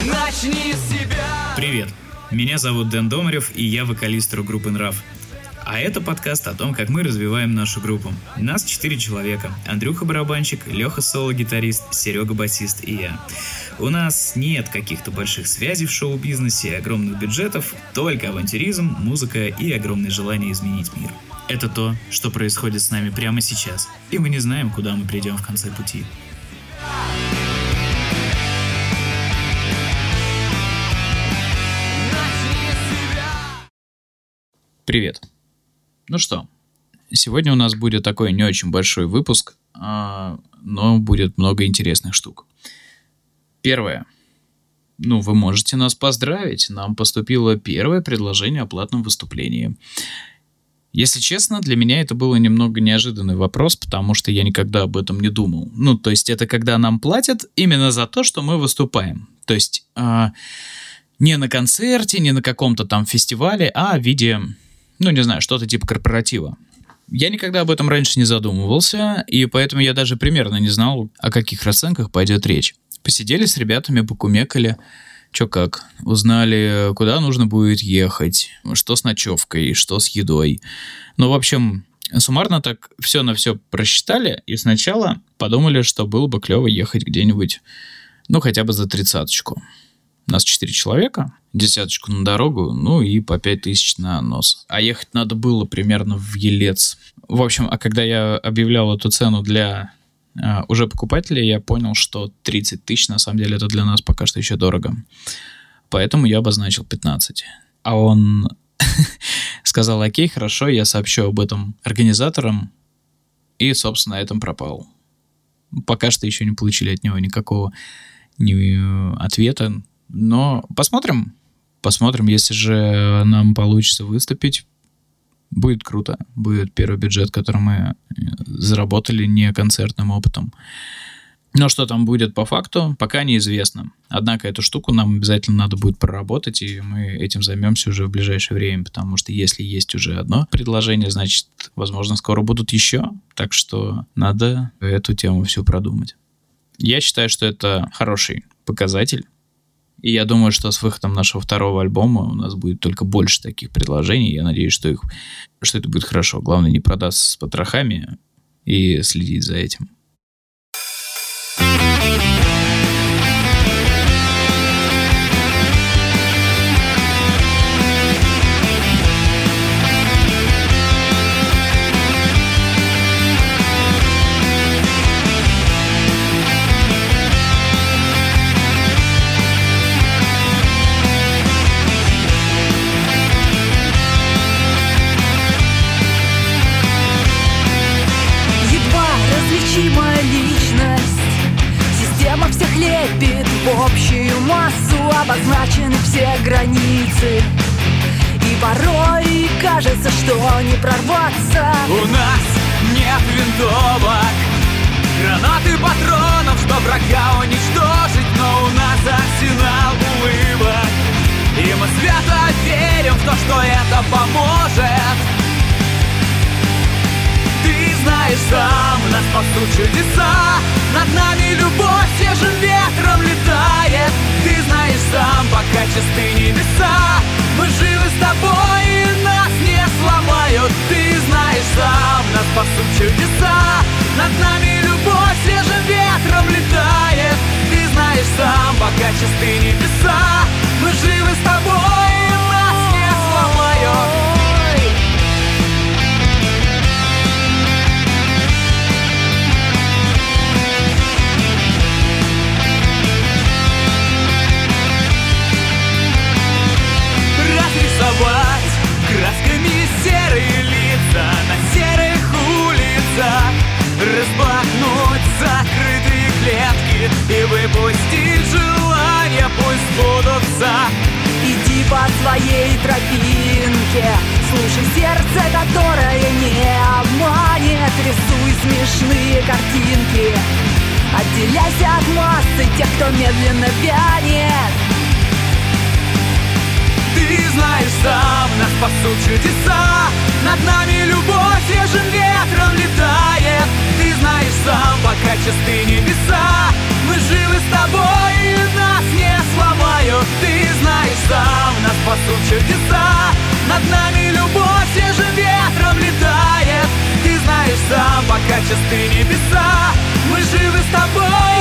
Начни с себя. Привет, меня зовут Дэн Домарев, и я вокалист группы «Нрав». А это подкаст о том, как мы развиваем нашу группу. Нас четыре человека. Андрюха барабанщик, Леха соло-гитарист, Серега басист и я. У нас нет каких-то больших связей в шоу-бизнесе, огромных бюджетов, только авантюризм, музыка и огромное желание изменить мир. Это то, что происходит с нами прямо сейчас, и мы не знаем, куда мы придем в конце пути. Привет. Ну что, сегодня у нас будет такой не очень большой выпуск, а, но будет много интересных штук. Первое. Ну, вы можете нас поздравить. Нам поступило первое предложение о платном выступлении. Если честно, для меня это было немного неожиданный вопрос, потому что я никогда об этом не думал. Ну, то есть это когда нам платят именно за то, что мы выступаем. То есть э, не на концерте, не на каком-то там фестивале, а в виде ну, не знаю, что-то типа корпоратива. Я никогда об этом раньше не задумывался, и поэтому я даже примерно не знал, о каких расценках пойдет речь. Посидели с ребятами, покумекали, что как, узнали, куда нужно будет ехать, что с ночевкой, что с едой. Ну, в общем, суммарно так все на все просчитали, и сначала подумали, что было бы клево ехать где-нибудь, ну, хотя бы за тридцаточку. Нас четыре человека, десяточку на дорогу, ну и по пять тысяч на нос. А ехать надо было примерно в Елец. В общем, а когда я объявлял эту цену для uh, уже покупателей, я понял, что 30 тысяч на самом деле это для нас пока что еще дорого. Поэтому я обозначил 15. А он сказал, окей, хорошо, я сообщу об этом организаторам. И, собственно, на этом пропал. Пока что еще не получили от него никакого ни ответа. Но посмотрим. Посмотрим, если же нам получится выступить, будет круто. Будет первый бюджет, который мы э, заработали не концертным опытом. Но что там будет по факту, пока неизвестно. Однако эту штуку нам обязательно надо будет проработать, и мы этим займемся уже в ближайшее время, потому что если есть уже одно предложение, значит, возможно, скоро будут еще. Так что надо эту тему всю продумать. Я считаю, что это хороший показатель и я думаю, что с выходом нашего второго альбома у нас будет только больше таких предложений. Я надеюсь, что, их, что это будет хорошо. Главное, не продаться с потрохами и следить за этим. Прорваться. У нас нет винтовок Гранаты патронов, что врага уничтожить Но у нас арсенал улыбок. И мы свято верим в то, что это поможет. Ты знаешь сам, нас спасут чудеса. Над нами любовь свежим ветром летает. Ты знаешь сам, пока чисты небеса. Мы живы с тобой сломают Ты знаешь сам, нас спасут чудеса. Над нами любовь свежим ветром летает. Ты знаешь сам, пока чисты небеса. Мы живы с тобой и нас не сломают тех, кто медленно вянет Ты знаешь сам, нас спасут чудеса. Над нами любовь свежим ветром летает. Ты знаешь сам, пока чисты небеса. Мы живы с тобой и нас не сломают. Ты знаешь сам, нас спасут чудеса. Над нами любовь свежим ветром летает. Ты знаешь сам, пока чисты небеса. Мы живы с тобой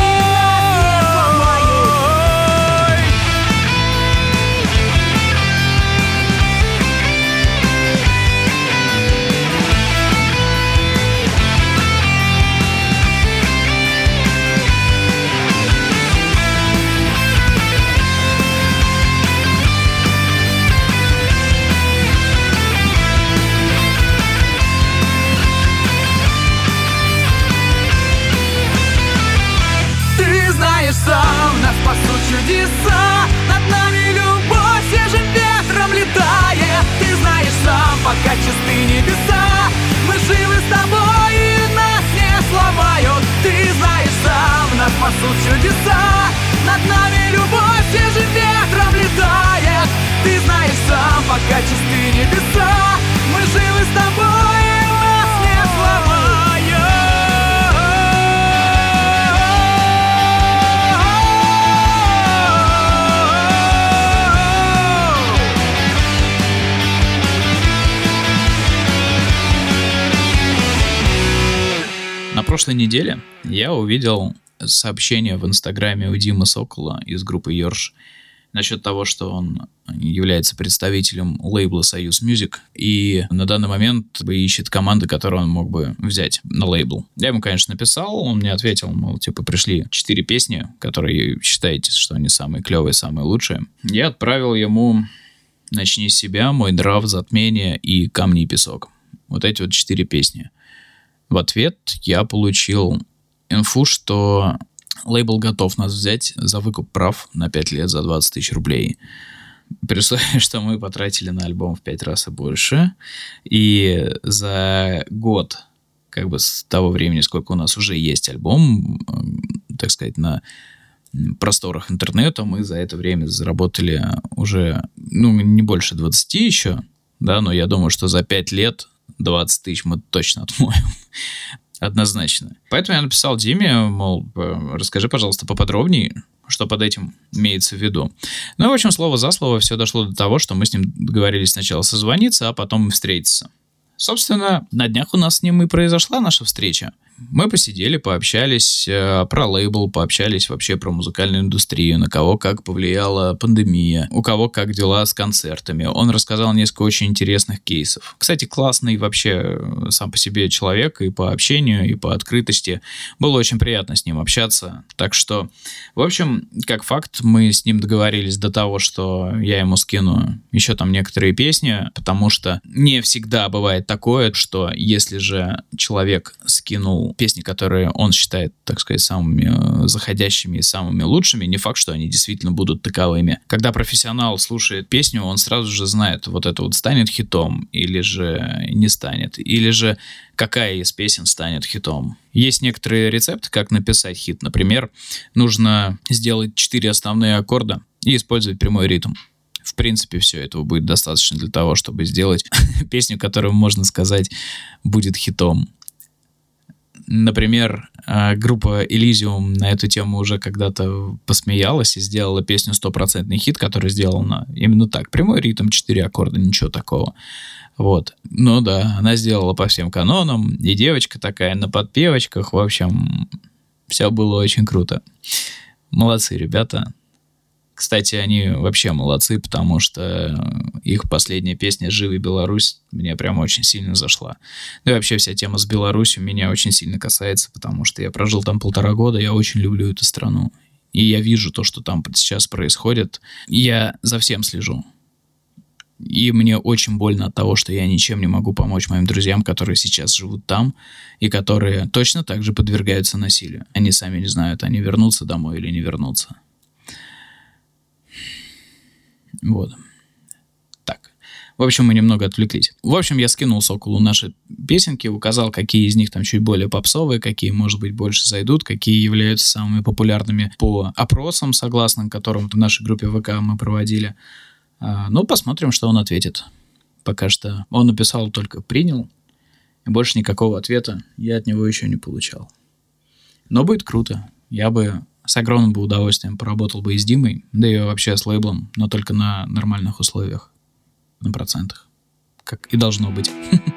пока чисты небеса. Мы живы с тобой На прошлой неделе я увидел сообщение в Инстаграме у Димы Сокола из группы Йорш насчет того, что он является представителем лейбла Союз Мюзик и на данный момент ищет команды, которую он мог бы взять на лейбл. Я ему, конечно, написал, он мне ответил, мол, типа, пришли четыре песни, которые считаете, что они самые клевые, самые лучшие. Я отправил ему «Начни себя», «Мой драв», «Затмение» и «Камни и песок». Вот эти вот четыре песни. В ответ я получил инфу, что лейбл готов нас взять за выкуп прав на 5 лет за 20 тысяч рублей. При условии, что мы потратили на альбом в 5 раз и больше. И за год, как бы с того времени, сколько у нас уже есть альбом, м, так сказать, на просторах интернета, мы за это время заработали уже, ну, не больше 20 еще, да, но я думаю, что за 5 лет 20 тысяч мы точно отмоем. Однозначно. Поэтому я написал Диме, мол, э, расскажи, пожалуйста, поподробнее, что под этим имеется в виду. Ну, в общем, слово за слово все дошло до того, что мы с ним договорились сначала созвониться, а потом встретиться. Собственно, на днях у нас с ним и произошла наша встреча. Мы посидели, пообщались э, про лейбл, пообщались вообще про музыкальную индустрию, на кого как повлияла пандемия, у кого как дела с концертами. Он рассказал несколько очень интересных кейсов. Кстати, классный вообще э, сам по себе человек и по общению, и по открытости. Было очень приятно с ним общаться. Так что, в общем, как факт, мы с ним договорились до того, что я ему скину еще там некоторые песни, потому что не всегда бывает такое, что если же человек скинул песни, которые он считает, так сказать, самыми э, заходящими и самыми лучшими, не факт, что они действительно будут таковыми. Когда профессионал слушает песню, он сразу же знает, вот это вот станет хитом или же не станет, или же какая из песен станет хитом. Есть некоторые рецепты, как написать хит. Например, нужно сделать четыре основные аккорда и использовать прямой ритм. В принципе, все этого будет достаточно для того, чтобы сделать песню, которую, можно сказать, будет хитом. Например, э, группа Elysium на эту тему уже когда-то посмеялась и сделала песню «Стопроцентный хит», которая сделана именно так. Прямой ритм, четыре аккорда, ничего такого. Вот. Ну да, она сделала по всем канонам, и девочка такая на подпевочках, в общем, все было очень круто. Молодцы, ребята. Кстати, они вообще молодцы, потому что их последняя песня «Живый Беларусь» мне прям очень сильно зашла. Ну и вообще вся тема с Беларусью меня очень сильно касается, потому что я прожил там полтора года, я очень люблю эту страну. И я вижу то, что там сейчас происходит. Я за всем слежу. И мне очень больно от того, что я ничем не могу помочь моим друзьям, которые сейчас живут там, и которые точно так же подвергаются насилию. Они сами не знают, они вернутся домой или не вернутся. Вот. Так. В общем, мы немного отвлеклись. В общем, я скинул Соколу наши песенки, указал, какие из них там чуть более попсовые, какие, может быть, больше зайдут, какие являются самыми популярными по опросам, согласно которым в нашей группе ВК мы проводили. А, ну, посмотрим, что он ответит. Пока что он написал только «принял», и больше никакого ответа я от него еще не получал. Но будет круто. Я бы с огромным бы удовольствием поработал бы и с Димой, да и вообще с лейблом, но только на нормальных условиях, на процентах, как и должно быть.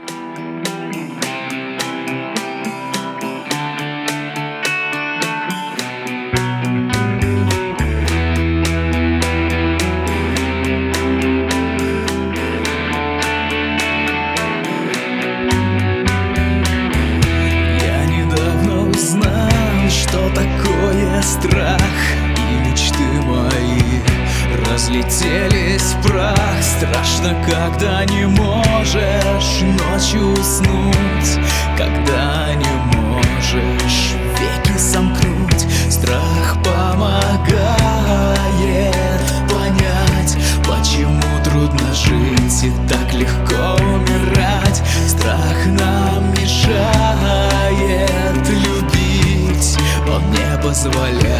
позволяет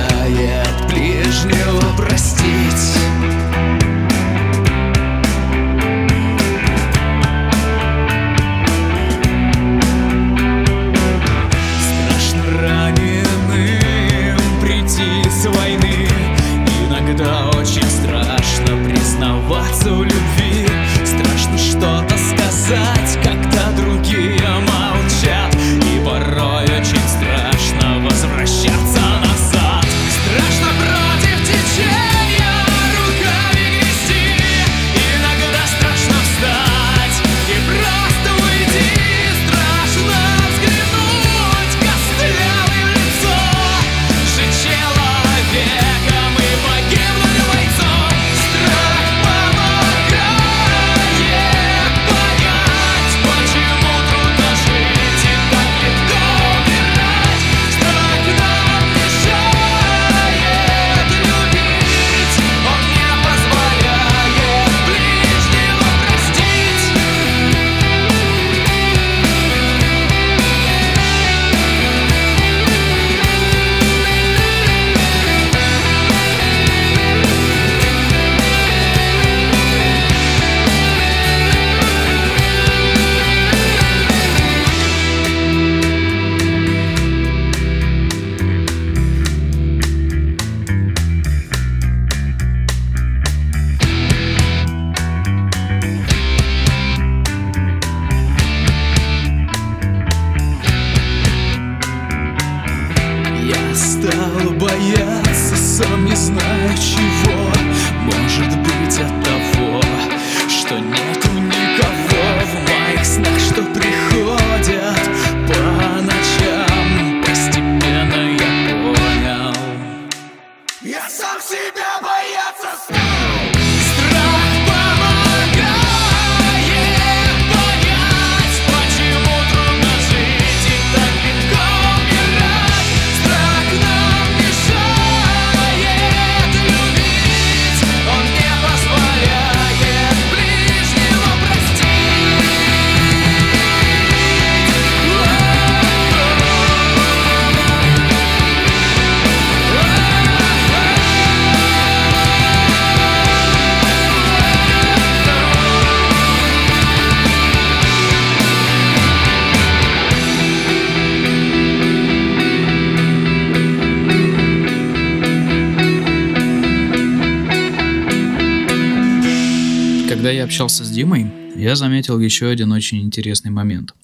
Когда я общался с Димой, я заметил еще один очень интересный момент.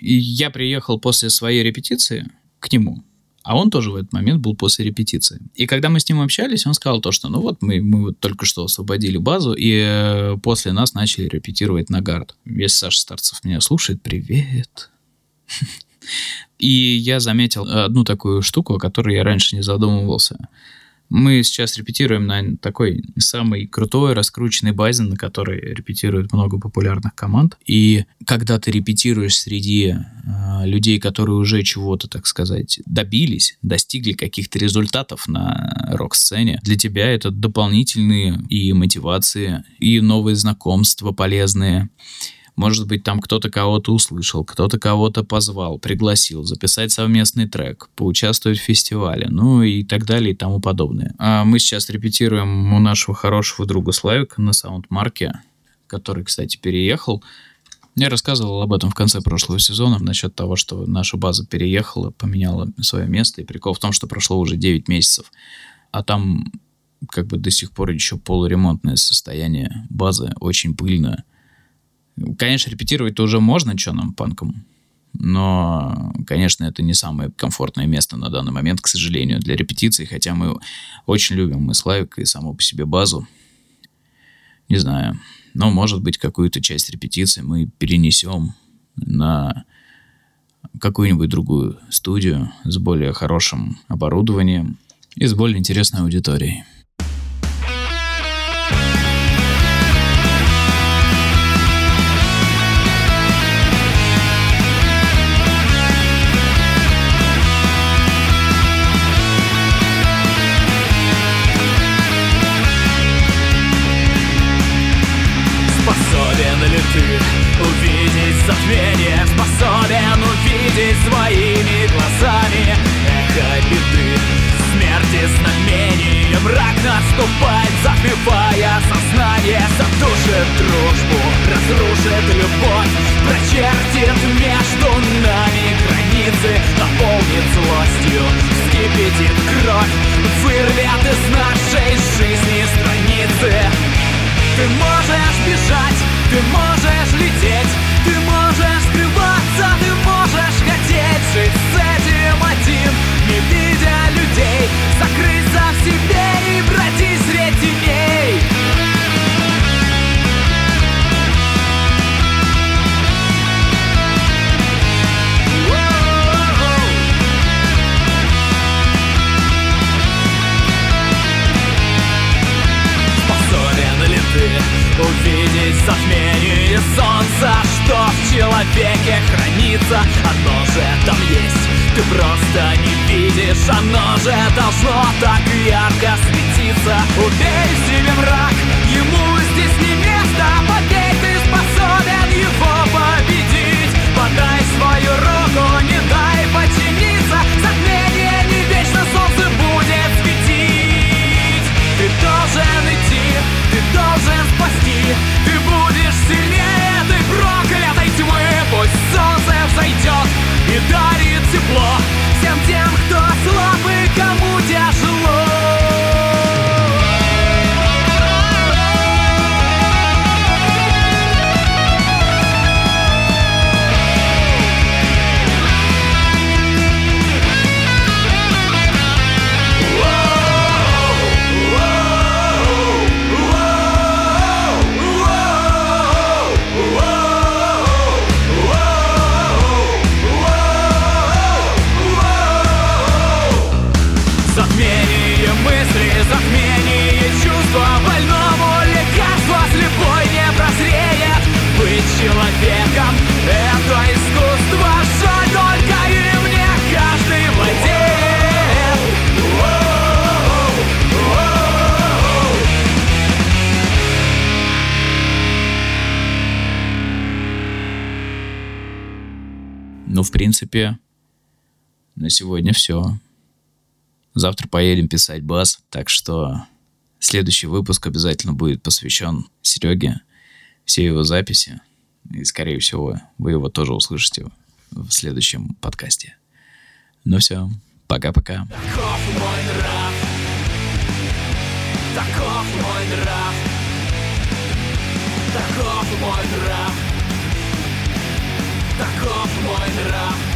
Я приехал после своей репетиции к нему, а он тоже в этот момент был после репетиции. И когда мы с ним общались, он сказал то, что ну вот мы, мы вот только что освободили базу, и э, после нас начали репетировать на гард. Если Саша Старцев меня слушает, привет. И я заметил одну такую штуку, о которой я раньше не задумывался. Мы сейчас репетируем на такой самой крутой, раскрученной базе, на которой репетируют много популярных команд. И когда ты репетируешь среди э, людей, которые уже чего-то, так сказать, добились, достигли каких-то результатов на рок-сцене, для тебя это дополнительные и мотивации, и новые знакомства полезные. Может быть, там кто-то кого-то услышал, кто-то кого-то позвал, пригласил записать совместный трек, поучаствовать в фестивале, ну и так далее и тому подобное. А мы сейчас репетируем у нашего хорошего друга Славика на саундмарке, который, кстати, переехал. Я рассказывал об этом в конце прошлого сезона, насчет того, что наша база переехала, поменяла свое место. И прикол в том, что прошло уже 9 месяцев, а там как бы до сих пор еще полуремонтное состояние базы, очень пыльная. Конечно, репетировать-то уже можно, что нам, панкам. Но, конечно, это не самое комфортное место на данный момент, к сожалению, для репетиций. Хотя мы очень любим мы Славик и саму по себе базу. Не знаю. Но, может быть, какую-то часть репетиции мы перенесем на какую-нибудь другую студию с более хорошим оборудованием и с более интересной аудиторией. Кровь Вырвет из нашей жизни страницы. Ты можешь бежать, ты можешь лететь человеке хранится, оно же там есть. Ты просто не видишь, оно же должно так ярко светиться. Убей себе мрак, ему здесь не место. Поверь, ты способен его победить. Подай свою руку, не дай подчиниться. Затмение не вечно, солнце будет светить. Ты должен идти, ты должен спасти. Ты в принципе, на сегодня все. Завтра поедем писать бас, так что следующий выпуск обязательно будет посвящен Сереге, все его записи. И, скорее всего, вы его тоже услышите в следующем подкасте. Ну все, пока-пока. Таков мой нрав Таков мой нрав Таков мой нрав Таков мой нрав